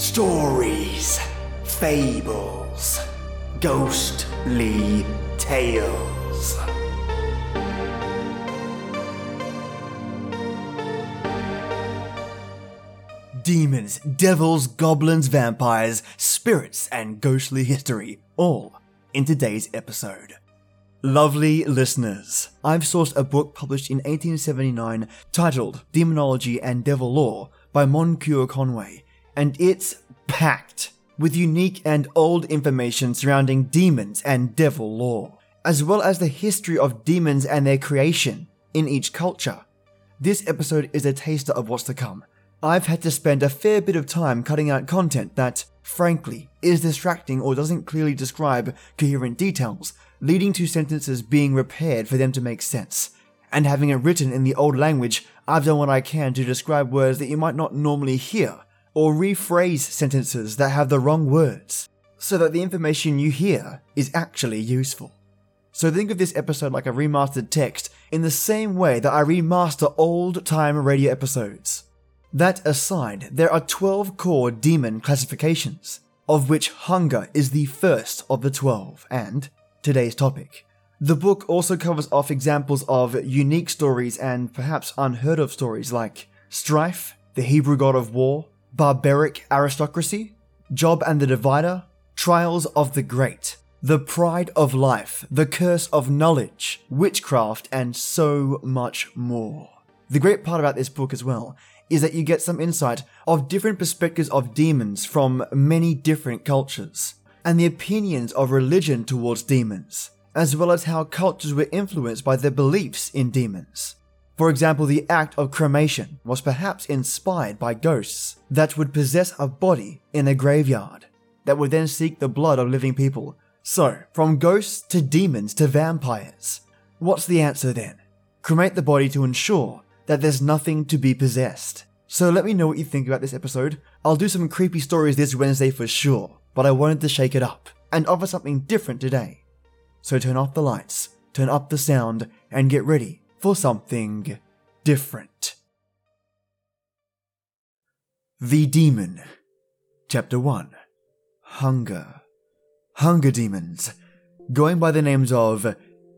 Stories, fables, ghostly tales. Demons, devils, goblins, vampires, spirits, and ghostly history, all in today's episode. Lovely listeners, I've sourced a book published in 1879 titled Demonology and Devil Lore by Moncure Conway, and it's packed with unique and old information surrounding demons and devil lore, as well as the history of demons and their creation in each culture. This episode is a taster of what's to come. I've had to spend a fair bit of time cutting out content that, frankly, is distracting or doesn't clearly describe coherent details, leading to sentences being repaired for them to make sense. And having it written in the old language, I've done what I can to describe words that you might not normally hear, or rephrase sentences that have the wrong words, so that the information you hear is actually useful. So think of this episode like a remastered text in the same way that I remaster old time radio episodes. That aside, there are 12 core demon classifications, of which hunger is the first of the 12, and today's topic. The book also covers off examples of unique stories and perhaps unheard of stories like strife, the Hebrew god of war, barbaric aristocracy, Job and the Divider, Trials of the Great, The Pride of Life, The Curse of Knowledge, Witchcraft, and so much more. The great part about this book as well is that you get some insight of different perspectives of demons from many different cultures, and the opinions of religion towards demons, as well as how cultures were influenced by their beliefs in demons. For example, the act of cremation was perhaps inspired by ghosts that would possess a body in a graveyard, that would then seek the blood of living people. So, from ghosts to demons to vampires. What's the answer then? Cremate the body to ensure that there's nothing to be possessed. So let me know what you think about this episode. I'll do some creepy stories this Wednesday for sure, but I wanted to shake it up and offer something different today. So turn off the lights, turn up the sound, and get ready for something different. The Demon, Chapter 1 Hunger. Hunger demons, going by the names of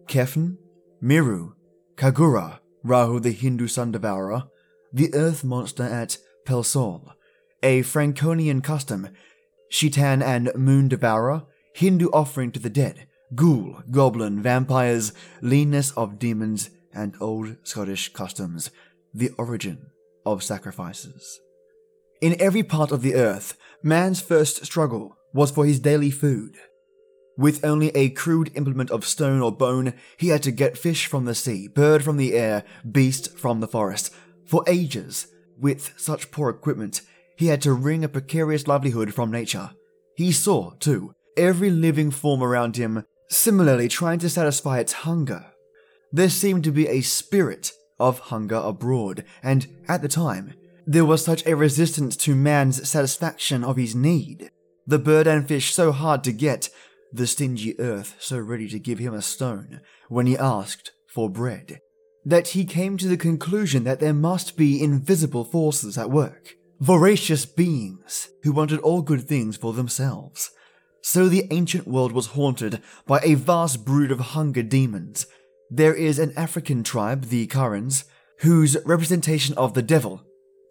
Kephn, Miru, Kagura, Rahu the Hindu sun devourer, the earth monster at Pelsall, a Franconian custom, Shaitan and moon devourer, Hindu offering to the dead, ghoul, goblin, vampires, leanness of demons, and old Scottish customs, the origin of sacrifices. In every part of the earth, man's first struggle was for his daily food. With only a crude implement of stone or bone, he had to get fish from the sea, bird from the air, beast from the forest. For ages, with such poor equipment, he had to wring a precarious livelihood from nature. He saw, too, every living form around him similarly trying to satisfy its hunger. There seemed to be a spirit of hunger abroad, and at the time, there was such a resistance to man's satisfaction of his need. The bird and fish so hard to get, the stingy earth so ready to give him a stone when he asked for bread, that he came to the conclusion that there must be invisible forces at work, voracious beings who wanted all good things for themselves. So the ancient world was haunted by a vast brood of hunger demons. There is an African tribe, the Karens, whose representation of the devil,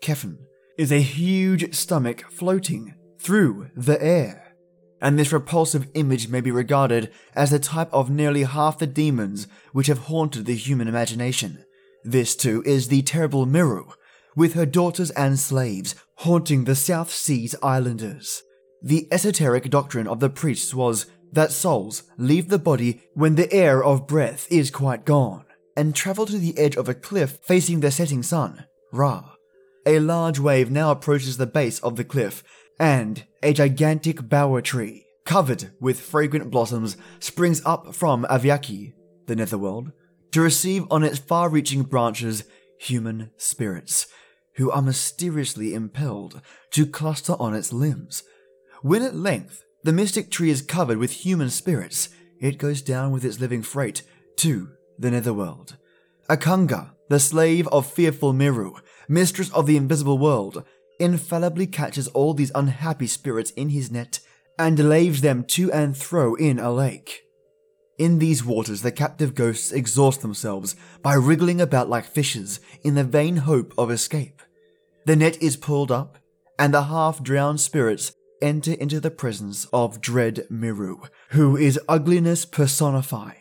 Kephn, is a huge stomach floating through the air. And this repulsive image may be regarded as the type of nearly half the demons which have haunted the human imagination. This, too, is the terrible Miru, with her daughters and slaves haunting the South Seas Islanders. The esoteric doctrine of the priests was that souls leave the body when the air of breath is quite gone, and travel to the edge of a cliff facing the setting sun, Ra. A large wave now approaches the base of the cliff, and a gigantic bower tree, covered with fragrant blossoms, springs up from Avaiki, the netherworld, to receive on its far reaching branches human spirits, who are mysteriously impelled to cluster on its limbs. When at length the mystic tree is covered with human spirits, it goes down with its living freight to the netherworld. Akanga, the slave of fearful Miru, mistress of the invisible world, infallibly catches all these unhappy spirits in his net and laves them to and fro in a lake. In these waters, the captive ghosts exhaust themselves by wriggling about like fishes in the vain hope of escape. The net is pulled up, and the half drowned spirits enter into the presence of dread Miru, who is ugliness personified.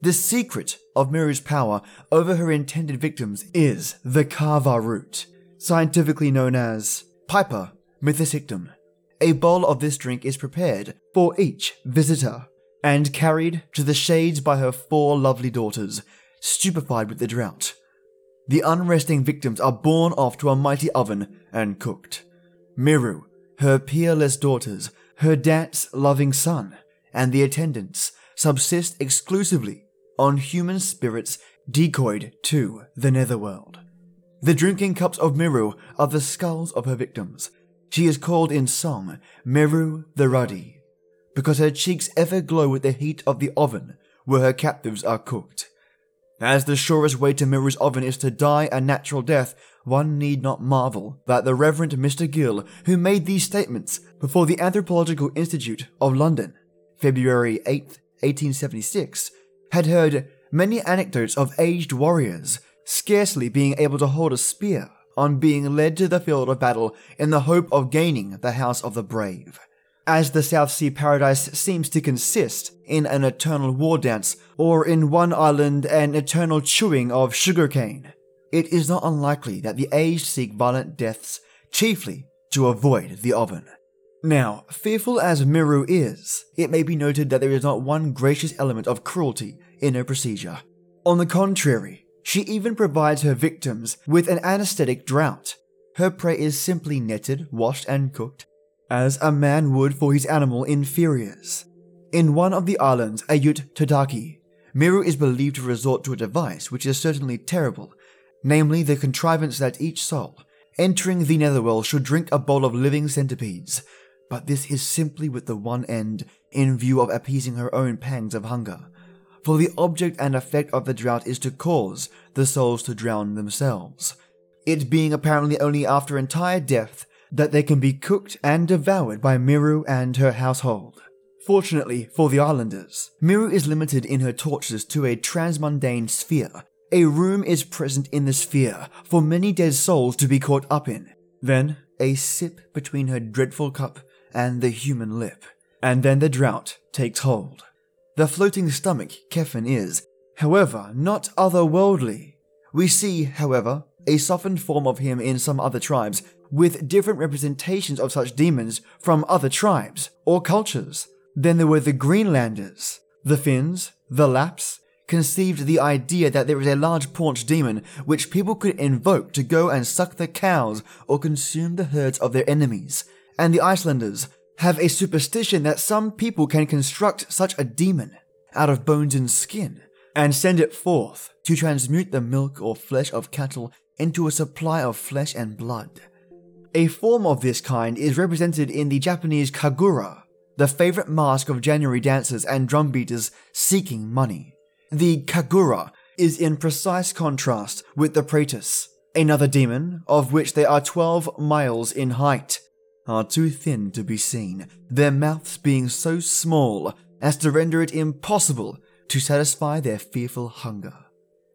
The secret of Miru's power over her intended victims is the kava root, scientifically known as Piper methysticum. A bowl of this drink is prepared for each visitor and carried to the shades by her four lovely daughters, stupefied with the drought. The unresting victims are borne off to a mighty oven and cooked. Miru, her peerless daughters, her dance loving son, and the attendants subsist exclusively on human spirits decoyed to the netherworld. The drinking cups of Miru are the skulls of her victims. She is called in song Miru the Ruddy, because her cheeks ever glow with the heat of the oven where her captives are cooked. As the surest way to Miru's oven is to die a natural death, one need not marvel that the Reverend Mr. Gill, who made these statements before the Anthropological Institute of London, February 8, 1876, had heard many anecdotes of aged warriors scarcely being able to hold a spear on being led to the field of battle in the hope of gaining the house of the brave. As the South Sea paradise seems to consist in an eternal war dance, or in one island an eternal chewing of sugarcane, it is not unlikely that the aged seek violent deaths chiefly to avoid the oven. Now, fearful as Miru is, it may be noted that there is not one gracious element of cruelty in her procedure. On the contrary, she even provides her victims with an anesthetic draught. Her prey is simply netted, washed, and cooked, as a man would for his animal inferiors. In one of the islands, Aitutaki, Miru is believed to resort to a device which is certainly terrible, namely the contrivance that each soul, entering the netherworld, should drink a bowl of living centipedes, but this is simply with the one end in view of appeasing her own pangs of hunger. For the object and effect of the drought is to cause the souls to drown themselves, it being apparently only after entire death that they can be cooked and devoured by Miru and her household. Fortunately for the islanders, Miru is limited in her tortures to a transmundane sphere. A room is present in the sphere for many dead souls to be caught up in. Then, a sip between her dreadful cup and the human lip, and then the drought takes hold. The floating stomach, Kefin, is, however, not otherworldly. We see, however, a softened form of him in some other tribes, with different representations of such demons from other tribes or cultures. Then there were the Greenlanders, the Finns, the Lapps, conceived the idea that there is a large paunch demon which people could invoke to go and suck the cows or consume the herds of their enemies, and the Icelanders have a superstition that some people can construct such a demon out of bones and skin and send it forth to transmute the milk or flesh of cattle into a supply of flesh and blood. A form of this kind is represented in the Japanese kagura, the favorite mask of January dancers and drum beaters seeking money. The kagura is in precise contrast with the pretas, another demon of which they are 12 miles in height are too thin to be seen, their mouths being so small as to render it impossible to satisfy their fearful hunger.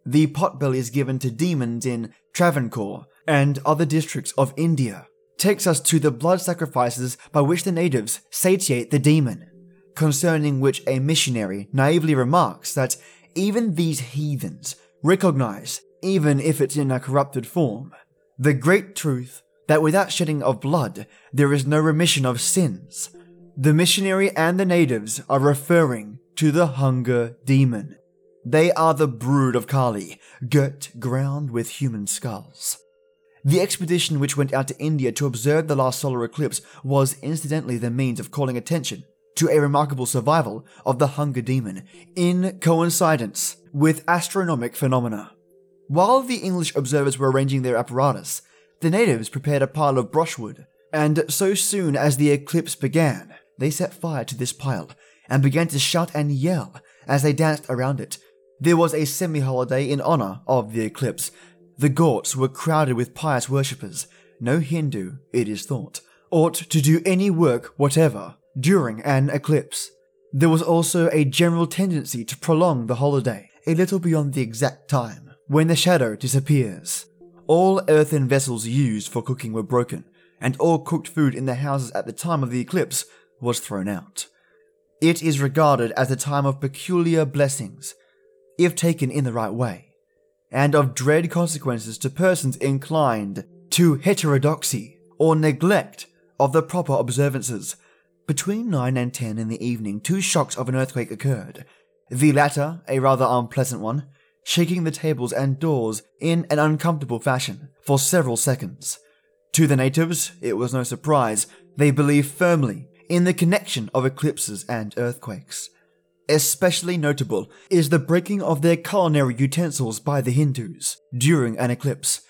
The potbelly is given to demons in Travancore and other districts of India. Takes us to the blood sacrifices by which the natives satiate the demon, concerning which a missionary naively remarks that even these heathens recognize, even if it's in a corrupted form, the great truth that without shedding of blood, there is no remission of sins. The missionary and the natives are referring to the hunger demon. They are the brood of Kali, girt ground with human skulls. The expedition which went out to India to observe the last solar eclipse was incidentally the means of calling attention to a remarkable survival of the hunger demon in coincidence with astronomic phenomena. While the English observers were arranging their apparatus, the natives prepared a pile of brushwood, and so soon as the eclipse began, they set fire to this pile and began to shout and yell as they danced around it. There was a semi holiday in honor of the eclipse. The ghats were crowded with pious worshippers. no Hindu, it is thought, ought to do any work whatever during an eclipse. There was also a general tendency to prolong the holiday a little beyond the exact time when the shadow disappears. All earthen vessels used for cooking were broken, and all cooked food in the houses at the time of the eclipse was thrown out. It is regarded as a time of peculiar blessings, if taken in the right way, and of dread consequences to persons inclined to heterodoxy or neglect of the proper observances. Between 9 and 10 in the evening, two shocks of an earthquake occurred, the latter a rather unpleasant one, shaking the tables and doors in an uncomfortable fashion for several seconds. To the natives, it was no surprise, they believed firmly in the connection of eclipses and earthquakes. Especially notable is the breaking of their culinary utensils by the Hindus during an eclipse.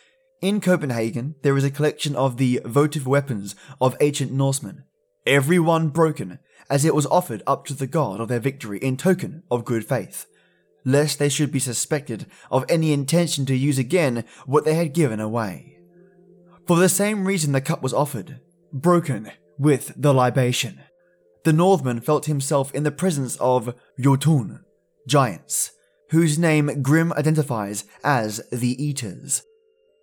In Copenhagen, there is a collection of the votive weapons of ancient Norsemen, every one broken, as it was offered up to the god of their victory in token of good faith, lest they should be suspected of any intention to use again what they had given away. For the same reason the cup was offered, broken with the libation. The Northman felt himself in the presence of Jotun, giants, whose name Grimm identifies as the Eaters.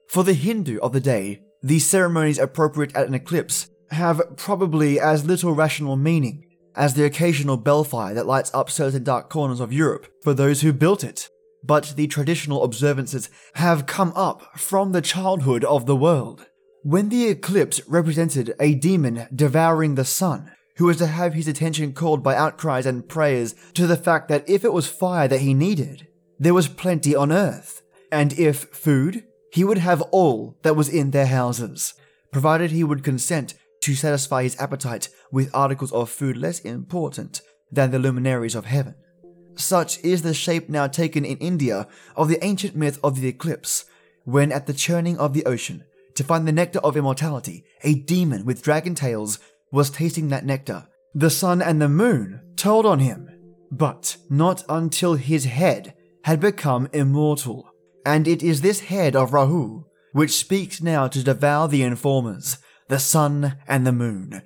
For the Hindu of the day, these ceremonies appropriate at an eclipse have probably as little rational meaning as the occasional belfire that lights up certain dark corners of Europe for those who built it. But the traditional observances have come up from the childhood of the world. When the eclipse represented a demon devouring the sun, who was to have his attention called by outcries and prayers to the fact that if it was fire that he needed, there was plenty on earth, and if food, he would have all that was in their houses, provided he would consent to satisfy his appetite with articles of food less important than the luminaries of heaven. Such is the shape now taken in India of the ancient myth of the eclipse, when at the churning of the ocean, to find the nectar of immortality, a demon with dragon tails was tasting that nectar. The sun and the moon told on him, but not until his head had become immortal. And it is this head of Rahu which speaks now to devour the informers, the sun and the moon.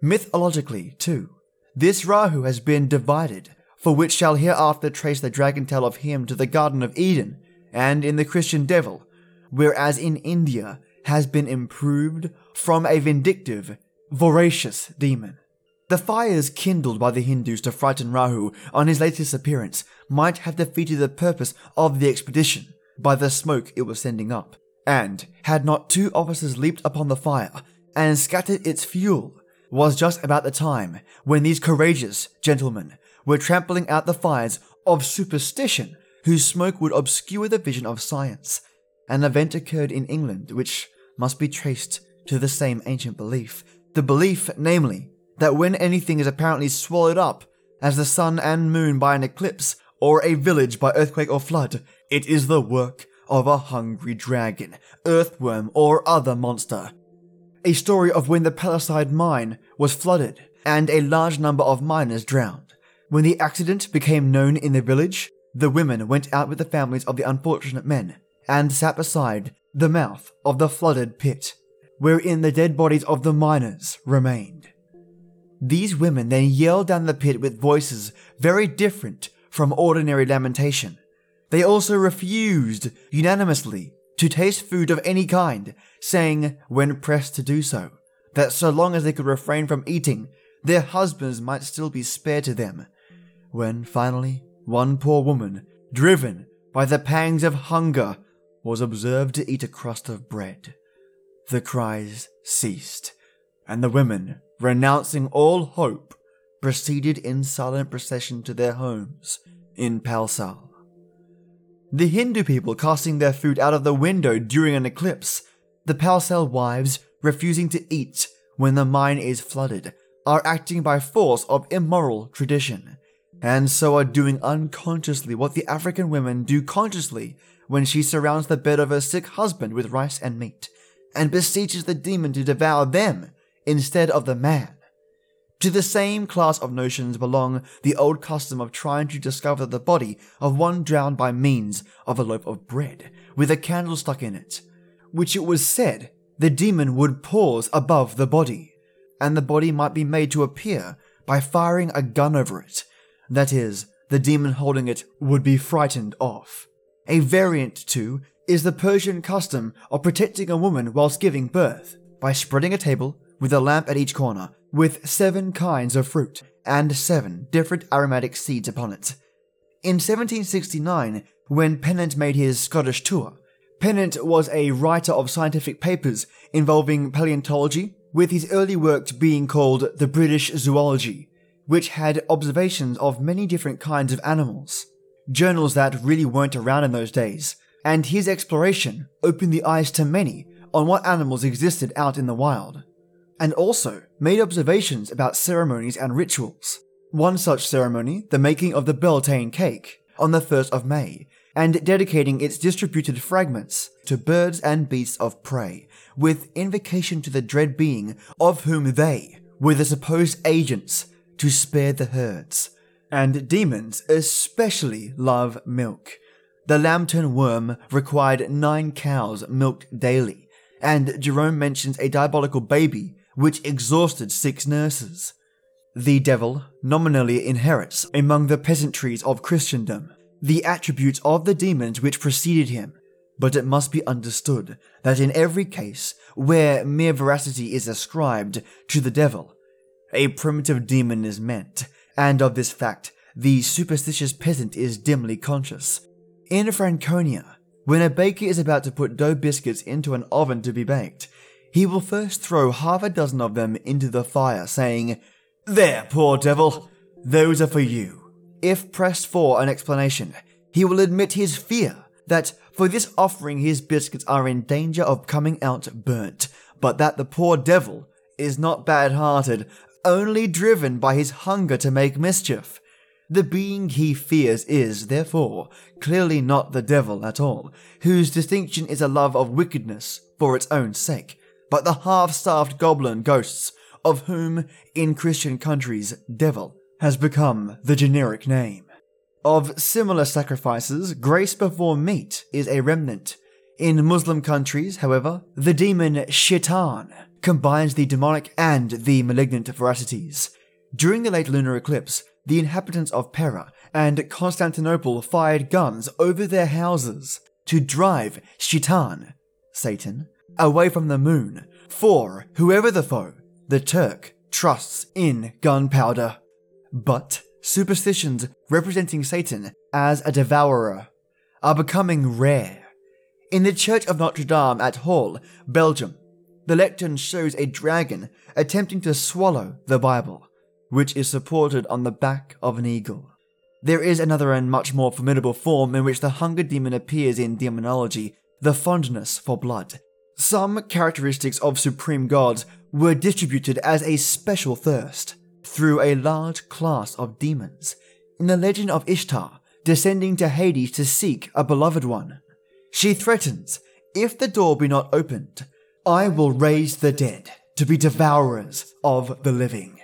Mythologically, too, this Rahu has been divided, for which shall hereafter trace the dragon tail of him to the Garden of Eden, and in the Christian devil, whereas in India has been improved from a vindictive, voracious demon. The fires kindled by the Hindus to frighten Rahu on his latest appearance might have defeated the purpose of the expedition by the smoke it was sending up, and had not two officers leaped upon the fire and scattered its fuel, was just about the time when these courageous gentlemen were trampling out the fires of superstition whose smoke would obscure the vision of science. An event occurred in England which must be traced to the same ancient belief. The belief, namely, that when anything is apparently swallowed up as the sun and moon by an eclipse, or a village by earthquake or flood, it is the work of a hungry dragon, earthworm, or other monster. A story of when the Palisade mine was flooded and a large number of miners drowned. When the accident became known in the village, the women went out with the families of the unfortunate men and sat beside the mouth of the flooded pit, wherein the dead bodies of the miners remained. These women then yelled down the pit with voices very different from ordinary lamentation. They also refused unanimously to taste food of any kind, saying, when pressed to do so, that so long as they could refrain from eating, their husbands might still be spared to them. When finally, one poor woman, driven by the pangs of hunger, was observed to eat a crust of bread. The cries ceased, and the women, renouncing all hope, proceeded in silent procession to their homes in Pelsall. The Hindu people casting their food out of the window during an eclipse, the Pelsall wives refusing to eat when the mine is flooded, are acting by force of immoral tradition, and so are doing unconsciously what the African women do consciously when she surrounds the bed of her sick husband with rice and meat, and beseeches the demon to devour them instead of the man. To the same class of notions belong the old custom of trying to discover the body of one drowned by means of a loaf of bread with a candle stuck in it, which it was said the demon would pause above the body, and the body might be made to appear by firing a gun over it. That is, the demon holding it would be frightened off. A variant, too, is the Persian custom of protecting a woman whilst giving birth by spreading a table with a lamp at each corner with seven kinds of fruit and seven different aromatic seeds upon it. In 1769, when Pennant made his Scottish tour, Pennant was a writer of scientific papers involving paleontology, with his early work being called the British Zoology, which had observations of many different kinds of animals. Journals that really weren't around in those days, and his exploration opened the eyes to many on what animals existed out in the wild, and also made observations about ceremonies and rituals. One such ceremony, the making of the Beltane cake, on the 1st of May, and dedicating its distributed fragments to birds and beasts of prey, with invocation to the dread being of whom they were the supposed agents to spare the herds. And demons especially love milk. The lambton worm required nine cows milked daily, and Jerome mentions a diabolical baby which exhausted six nurses. The devil nominally inherits among the peasantries of Christendom the attributes of the demons which preceded him, but it must be understood that in every case where mere veracity is ascribed to the devil, a primitive demon is meant, and of this fact the superstitious peasant is dimly conscious. In Franconia, when a baker is about to put dough biscuits into an oven to be baked, he will first throw half a dozen of them into the fire, saying, There, poor devil, those are for you. If pressed for an explanation, he will admit his fear that for this offering his biscuits are in danger of coming out burnt, but that the poor devil is not bad hearted, only driven by his hunger to make mischief. The being he fears is, therefore, clearly not the devil at all, whose distinction is a love of wickedness for its own sake, but the half starved goblin ghosts, of whom, in Christian countries, devil has become the generic name. Of similar sacrifices, grace before meat is a remnant. In Muslim countries, however, the demon Shaitan combines the demonic and the malignant veracities. During the late lunar eclipse, the inhabitants of Pera and Constantinople fired guns over their houses to drive Shaitan, Satan, away from the moon, for whoever the foe, the Turk trusts in gunpowder. But superstitions representing Satan as a devourer are becoming rare. In the Church of Notre Dame at Halle, Belgium, the lectern shows a dragon attempting to swallow the Bible which is supported on the back of an eagle. There is another and much more formidable form in which the hunger demon appears in demonology, the fondness for blood. Some characteristics of supreme gods were distributed as a special thirst through a large class of demons. In the legend of Ishtar, descending to Hades to seek a beloved one, she threatens, If the door be not opened, I will raise the dead to be devourers of the living.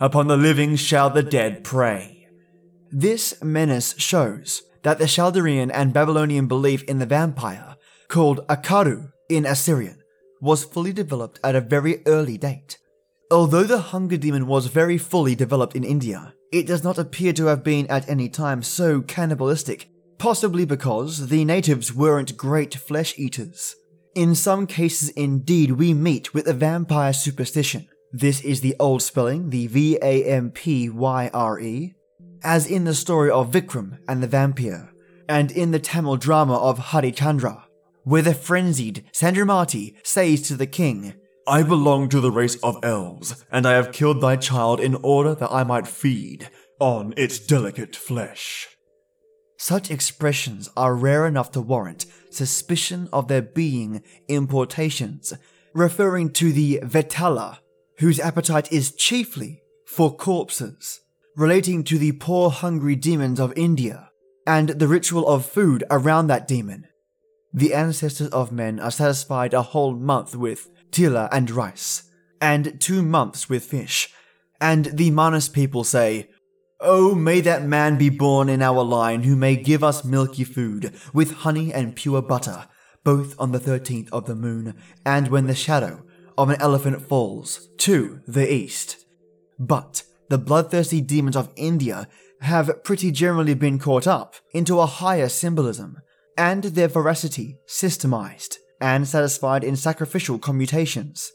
Upon the living shall the dead prey. This menace shows that the Chaldean and Babylonian belief in the vampire, called Akaru in Assyrian, was fully developed at a very early date. Although the hunger demon was very fully developed in India, it does not appear to have been at any time so cannibalistic, possibly because the natives weren't great flesh eaters. In some cases, indeed, we meet with a vampire superstition, this is the old spelling, the V A M P Y R E, as in the story of Vikram and the vampire, and in the Tamil drama of Harichandra, where the frenzied Chandramati says to the king, I belong to the race of elves, and I have killed thy child in order that I might feed on its delicate flesh. Such expressions are rare enough to warrant suspicion of their being importations, referring to the Vetala whose appetite is chiefly for corpses, relating to the poor hungry demons of India, and the ritual of food around that demon. The ancestors of men are satisfied a whole month with tila and rice, and two months with fish, and the Manas people say, Oh, may that man be born in our line who may give us milky food with honey and pure butter, both on the 13th of the moon and when the shadow of an elephant falls to the east. But the bloodthirsty demons of India have pretty generally been caught up into a higher symbolism, and their veracity systemized and satisfied in sacrificial commutations.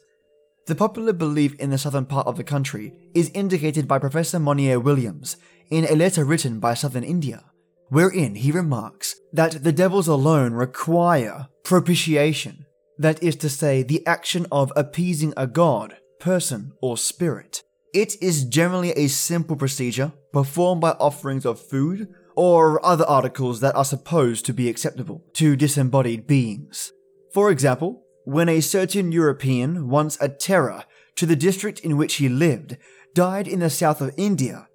The popular belief in the southern part of the country is indicated by Professor Monier Williams in a letter written by southern India, wherein he remarks that the devils alone require propitiation, that is to say, the action of appeasing a god, person, or spirit. It is generally a simple procedure performed by offerings of food or other articles that are supposed to be acceptable to disembodied beings. For example, when a certain European, once a terror to the district in which he lived, died in the south of India,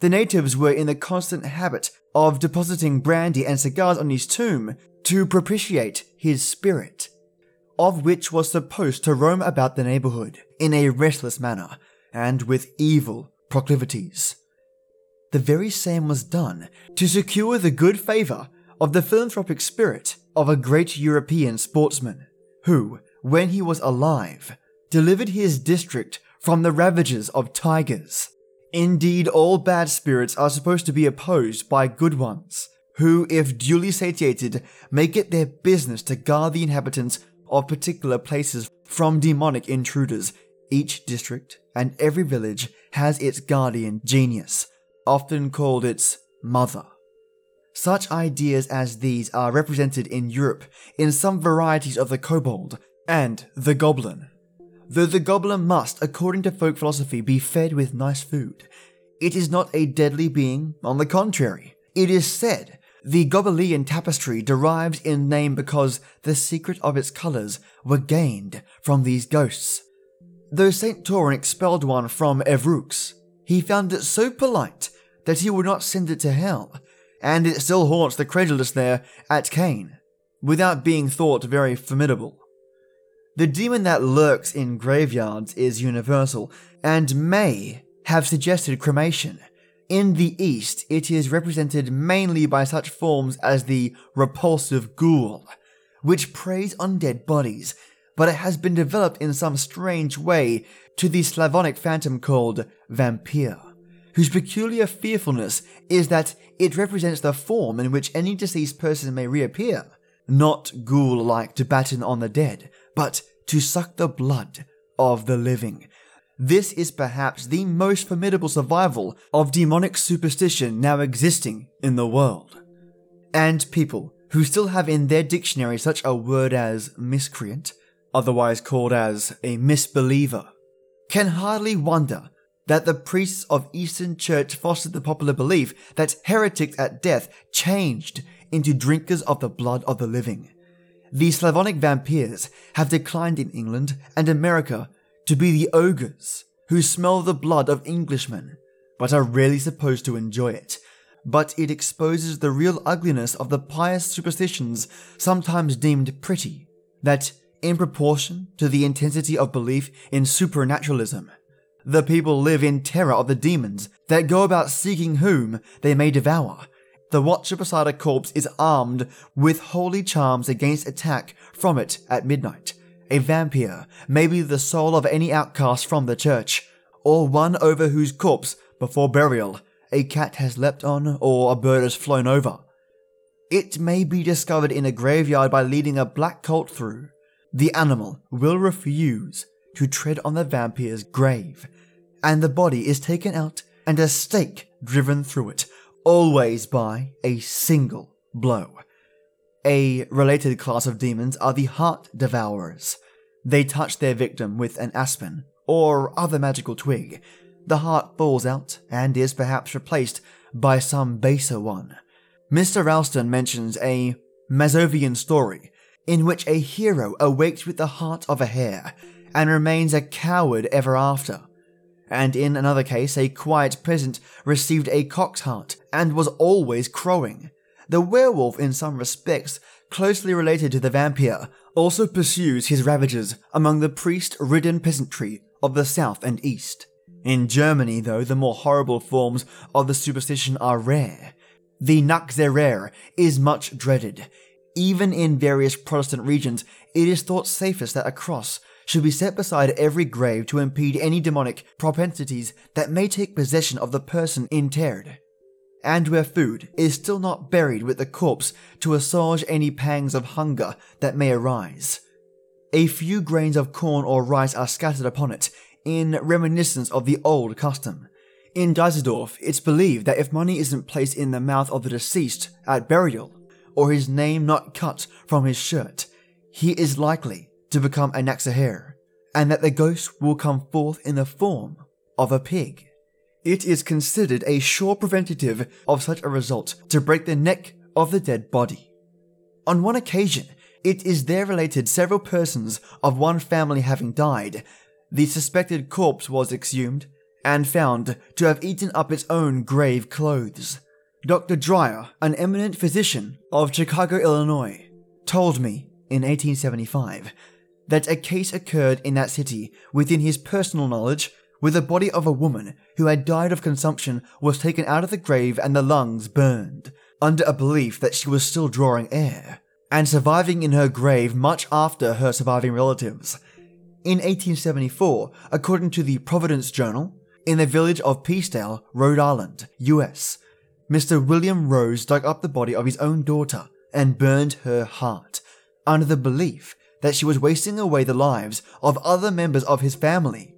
the natives were in the constant habit of depositing brandy and cigars on his tomb to propitiate his spirit, of which was supposed to roam about the neighborhood in a restless manner and with evil proclivities. The very same was done to secure the good favor of the philanthropic spirit of a great European sportsman, who, when he was alive, delivered his district from the ravages of tigers. Indeed, all bad spirits are supposed to be opposed by good ones, who, if duly satiated, make it their business to guard the inhabitants of particular places from demonic intruders each district and every village has its guardian genius, often called its mother. Such ideas as these are represented in Europe in some varieties of the kobold and the goblin. Though the goblin must, according to folk philosophy, be fed with nice food, it is not a deadly being, on the contrary. It is said the Gobelin tapestry derives in name because the secret of its colours were gained from these ghosts. Though St. Taurin expelled one from Evreux, he found it so polite that he would not send it to hell, and it still haunts the credulous there at Caen, without being thought very formidable. The demon that lurks in graveyards is universal, and may have suggested cremation. In the East, it is represented mainly by such forms as the repulsive ghoul, which preys on dead bodies but it has been developed in some strange way to the Slavonic phantom called vampire, whose peculiar fearfulness is that it represents the form in which any deceased person may reappear, not ghoul like to batten on the dead, but to suck the blood of the living. This is perhaps the most formidable survival of demonic superstition now existing in the world. And people who still have in their dictionary such a word as miscreant otherwise called as a misbeliever, can hardly wonder that the priests of Eastern Church fostered the popular belief that heretics at death changed into drinkers of the blood of the living. The Slavonic vampires have declined in England and America to be the ogres who smell the blood of Englishmen, but are rarely supposed to enjoy it. But it exposes the real ugliness of the pious superstitions sometimes deemed pretty, that in proportion to the intensity of belief in supernaturalism. The people live in terror of the demons that go about seeking whom they may devour. The watcher beside a corpse is armed with holy charms against attack from it at midnight. A vampire may be the soul of any outcast from the church, or one over whose corpse, before burial, a cat has leapt on or a bird has flown over. It may be discovered in a graveyard by leading a black colt through. The animal will refuse to tread on the vampire's grave, and the body is taken out and a stake driven through it, always by a single blow. A related class of demons are the heart devourers. They touch their victim with an aspen or other magical twig. The heart falls out and is perhaps replaced by some baser one. Mr. Ralston mentions a Mazovian story in which a hero awakes with the heart of a hare and remains a coward ever after. And in another case, a quiet peasant received a cock's heart and was always crowing. The werewolf, in some respects, closely related to the vampire, also pursues his ravages among the priest ridden peasantry of the south and east. In Germany, though, the more horrible forms of the superstition are rare. The Nachtzerer is much dreaded, even in various Protestant regions, it is thought safest that a cross should be set beside every grave to impede any demonic propensities that may take possession of the person interred. And where food is still not buried with the corpse to assuage any pangs of hunger that may arise. A few grains of corn or rice are scattered upon it in reminiscence of the old custom. In Dusseldorf, it's believed that if money isn't placed in the mouth of the deceased at burial, or his name not cut from his shirt, he is likely to become a Nachtzerer, and that the ghost will come forth in the form of a pig. It is considered a sure preventative of such a result to break the neck of the dead body. On one occasion, it is there related several persons of one family having died. The suspected corpse was exhumed and found to have eaten up its own grave clothes. Dr. Dreyer, an eminent physician of Chicago, Illinois, told me in 1875 that a case occurred in that city within his personal knowledge where the body of a woman who had died of consumption was taken out of the grave and the lungs burned, under a belief that she was still drawing air, and surviving in her grave much after her surviving relatives. In 1874, according to the Providence Journal, in the village of Peacedale, Rhode Island, US, Mr. William Rose dug up the body of his own daughter and burned her heart, under the belief that she was wasting away the lives of other members of his family.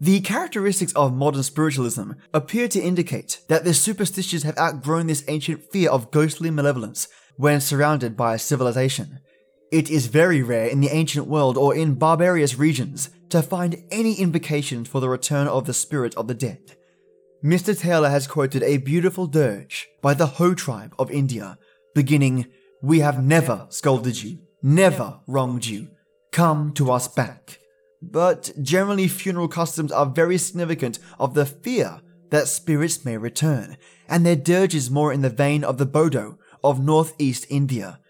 The characteristics of modern spiritualism appear to indicate that the superstitions have outgrown this ancient fear of ghostly malevolence when surrounded by a civilization. It is very rare in the ancient world or in barbarous regions to find any indications for the return of the spirit of the dead. Mr. Tylor has quoted a beautiful dirge by the Ho tribe of India, beginning, We have never scolded you, never wronged you. Come to us back. But generally, funeral customs are very significant of the fear that spirits may return, and their dirge is more in the vein of the Bodo of northeast India.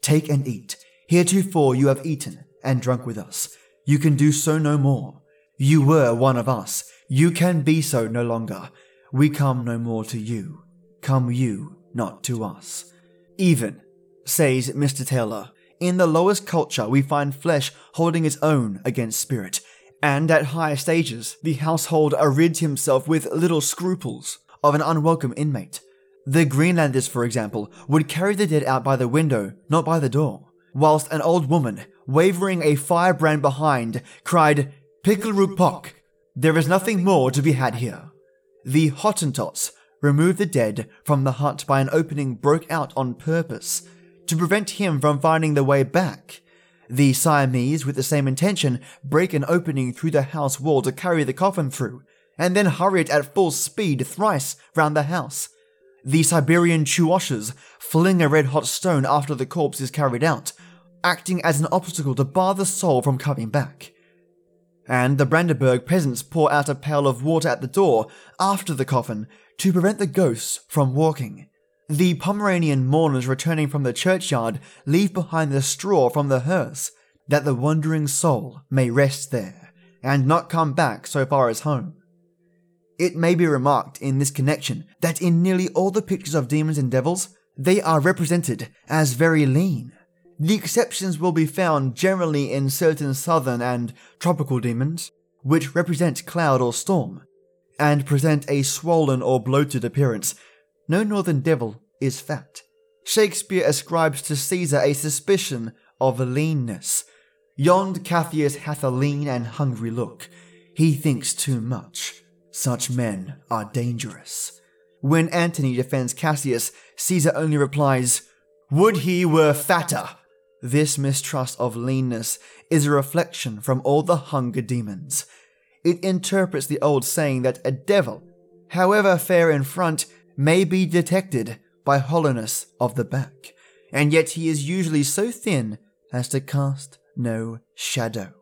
Take and eat. Heretofore you have eaten and drunk with us. You can do so no more. You were one of us. You can be so no longer. We come no more to you. Come you not to us. Even, says Mr. Tylor, in the lowest culture, we find flesh holding its own against spirit, and at higher stages, the household rids himself with little scruples of an unwelcome inmate. The Greenlanders, for example, would carry the dead out by the window, not by the door, whilst an old woman, wavering a firebrand behind, cried, Pickelrook there is nothing more to be had here. The Hottentots removed the dead from the hut by an opening broke out on purpose to prevent him from finding the way back. The Siamese, with the same intention, break an opening through the house wall to carry the coffin through, and then hurry it at full speed thrice round the house. The Siberian Chuvashes fling a red hot stone after the corpse is carried out, acting as an obstacle to bar the soul from coming back. And the Brandenburg peasants pour out a pail of water at the door after the coffin to prevent the ghosts from walking. The Pomeranian mourners returning from the churchyard leave behind the straw from the hearse, that the wandering soul may rest there, and not come back so far as home. It may be remarked in this connection that in nearly all the pictures of demons and devils, they are represented as very lean. The exceptions will be found generally in certain southern and tropical demons, which represent cloud or storm, and present a swollen or bloated appearance no northern devil is fat. Shakespeare ascribes to Caesar a suspicion of leanness. Yond Cassius hath a lean and hungry look. He thinks too much. Such men are dangerous. When Antony defends Cassius, Caesar only replies, Would he were fatter! This mistrust of leanness is a reflection from all the hunger demons. It interprets the old saying that a devil, however fair in front, may be detected by hollowness of the back, and yet he is usually so thin as to cast no shadow.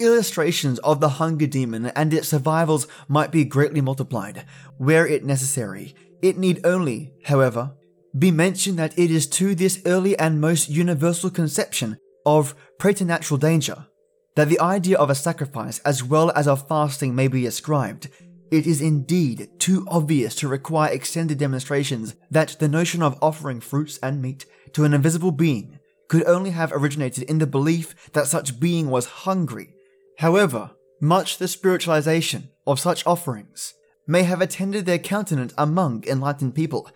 Illustrations of the hunger demon and its survivals might be greatly multiplied, where it necessary. It need only, however, be mentioned that it is to this early and most universal conception of preternatural danger that the idea of a sacrifice as well as of fasting may be ascribed, it is indeed too obvious to require extended demonstrations that the notion of offering fruits and meat to an invisible being could only have originated in the belief that such being was hungry. However, much the spiritualization of such offerings may have attended their countenance among enlightened people.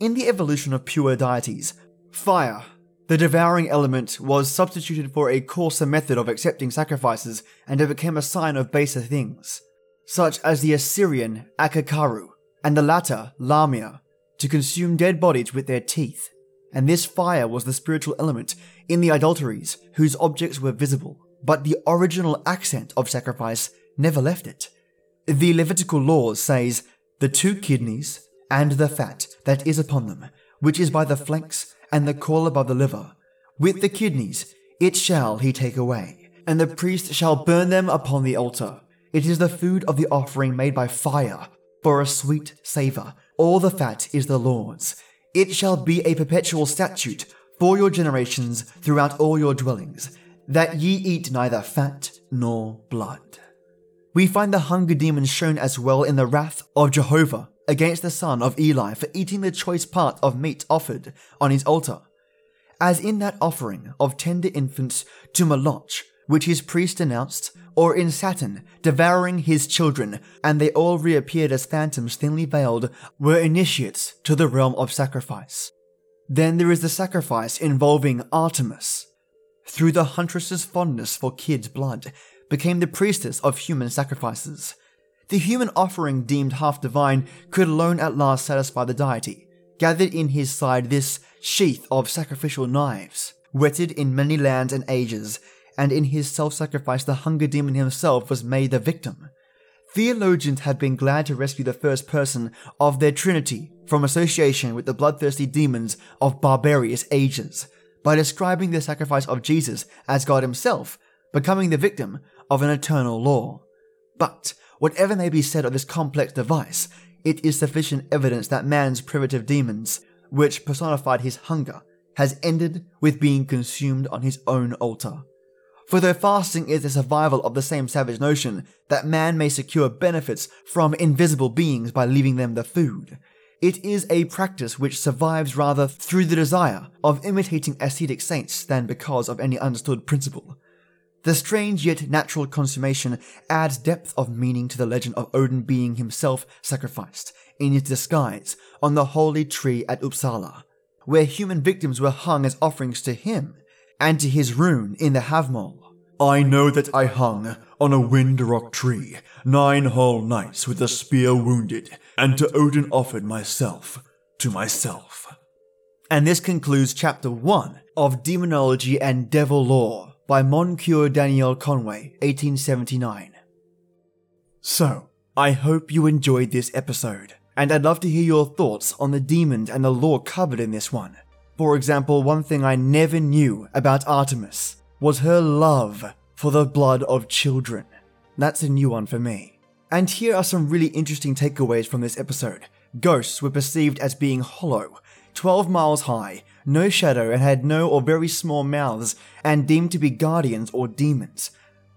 In the evolution of pure deities, fire, the devouring element, was substituted for a coarser method of accepting sacrifices and it became a sign of baser things, such as the Assyrian Akhkharu and the latter Lamia, to consume dead bodies with their teeth. And this fire was the spiritual element in the adulteries whose objects were visible, but the original accent of sacrifice never left it. The Levitical law says, the two kidneys and the fat that is upon them, which is by the flanks and the caul above the liver, with the kidneys it shall he take away, and the priest shall burn them upon the altar. It is the food of the offering made by fire, for a sweet savour. All the fat is the Lord's. It shall be a perpetual statute for your generations throughout all your dwellings, that ye eat neither fat nor blood. We find the hunger demon shown as well in the wrath of Jehovah against the son of Eli for eating the choice part of meat offered on his altar, as in that offering of tender infants to Moloch, which his priest announced, or in Saturn, devouring his children, and they all reappeared as phantoms thinly veiled, were initiates to the realm of sacrifice. Then there is the sacrifice involving Artemis. Through the huntress's fondness for kids' blood, became the priestess of human sacrifices. The human offering deemed half divine could alone at last satisfy the deity, gathered in his side this sheath of sacrificial knives, whetted in many lands and ages, and in his self sacrifice the hunger demon himself was made the victim. Theologians had been glad to rescue the first person of their trinity from association with the bloodthirsty demons of barbarous ages by describing the sacrifice of Jesus as God himself, becoming the victim of an eternal law. But, whatever may be said of this complex device, it is sufficient evidence that man's primitive demons, which personified his hunger, has ended with being consumed on his own altar. For though fasting is the survival of the same savage notion that man may secure benefits from invisible beings by leaving them the food, it is a practice which survives rather through the desire of imitating ascetic saints than because of any understood principle. The strange yet natural consummation adds depth of meaning to the legend of Odin being himself sacrificed, in his disguise, on the holy tree at Uppsala, where human victims were hung as offerings to him, and to his rune in the Havamal. I know that I hung on a wind rock tree nine whole nights with a spear wounded, and to Odin offered myself to myself. And this concludes chapter 1 of Demonology and Devil Lore by Moncure Daniel Conway, 1879. So, I hope you enjoyed this episode, and I'd love to hear your thoughts on the demons and the lore covered in this one. For example, one thing I never knew about Artemis was her love for the blood of children. That's a new one for me. And here are some really interesting takeaways from this episode. Ghosts were perceived as being hollow, 12 miles high, no shadow, and had no or very small mouths, and deemed to be guardians or demons.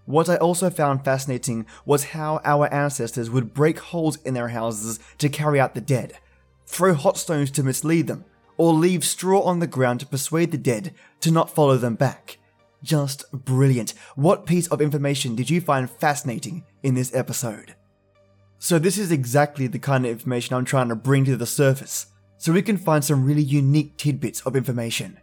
What I also found fascinating was how our ancestors would break holes in their houses to carry out the dead, throw hot stones to mislead them, or leave straw on the ground to persuade the dead to not follow them back. Just brilliant. What piece of information did you find fascinating in this episode? So, this is exactly the kind of information I'm trying to bring to the surface so we can find some really unique tidbits of information.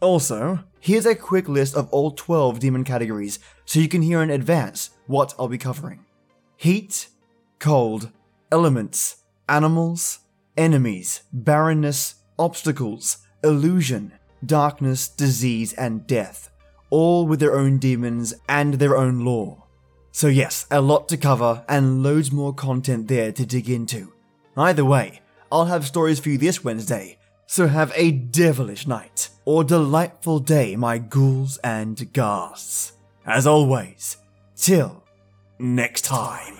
Also, here's a quick list of all 12 demon categories so you can hear in advance what I'll be covering heat, cold, elements, animals, enemies, barrenness, obstacles, illusion, darkness, disease, and death, all with their own demons and their own lore. So, yes, a lot to cover and loads more content there to dig into. Either way, I'll have stories for you this Wednesday, so have a devilish night or delightful day, my ghouls and ghasts. As always, till next time.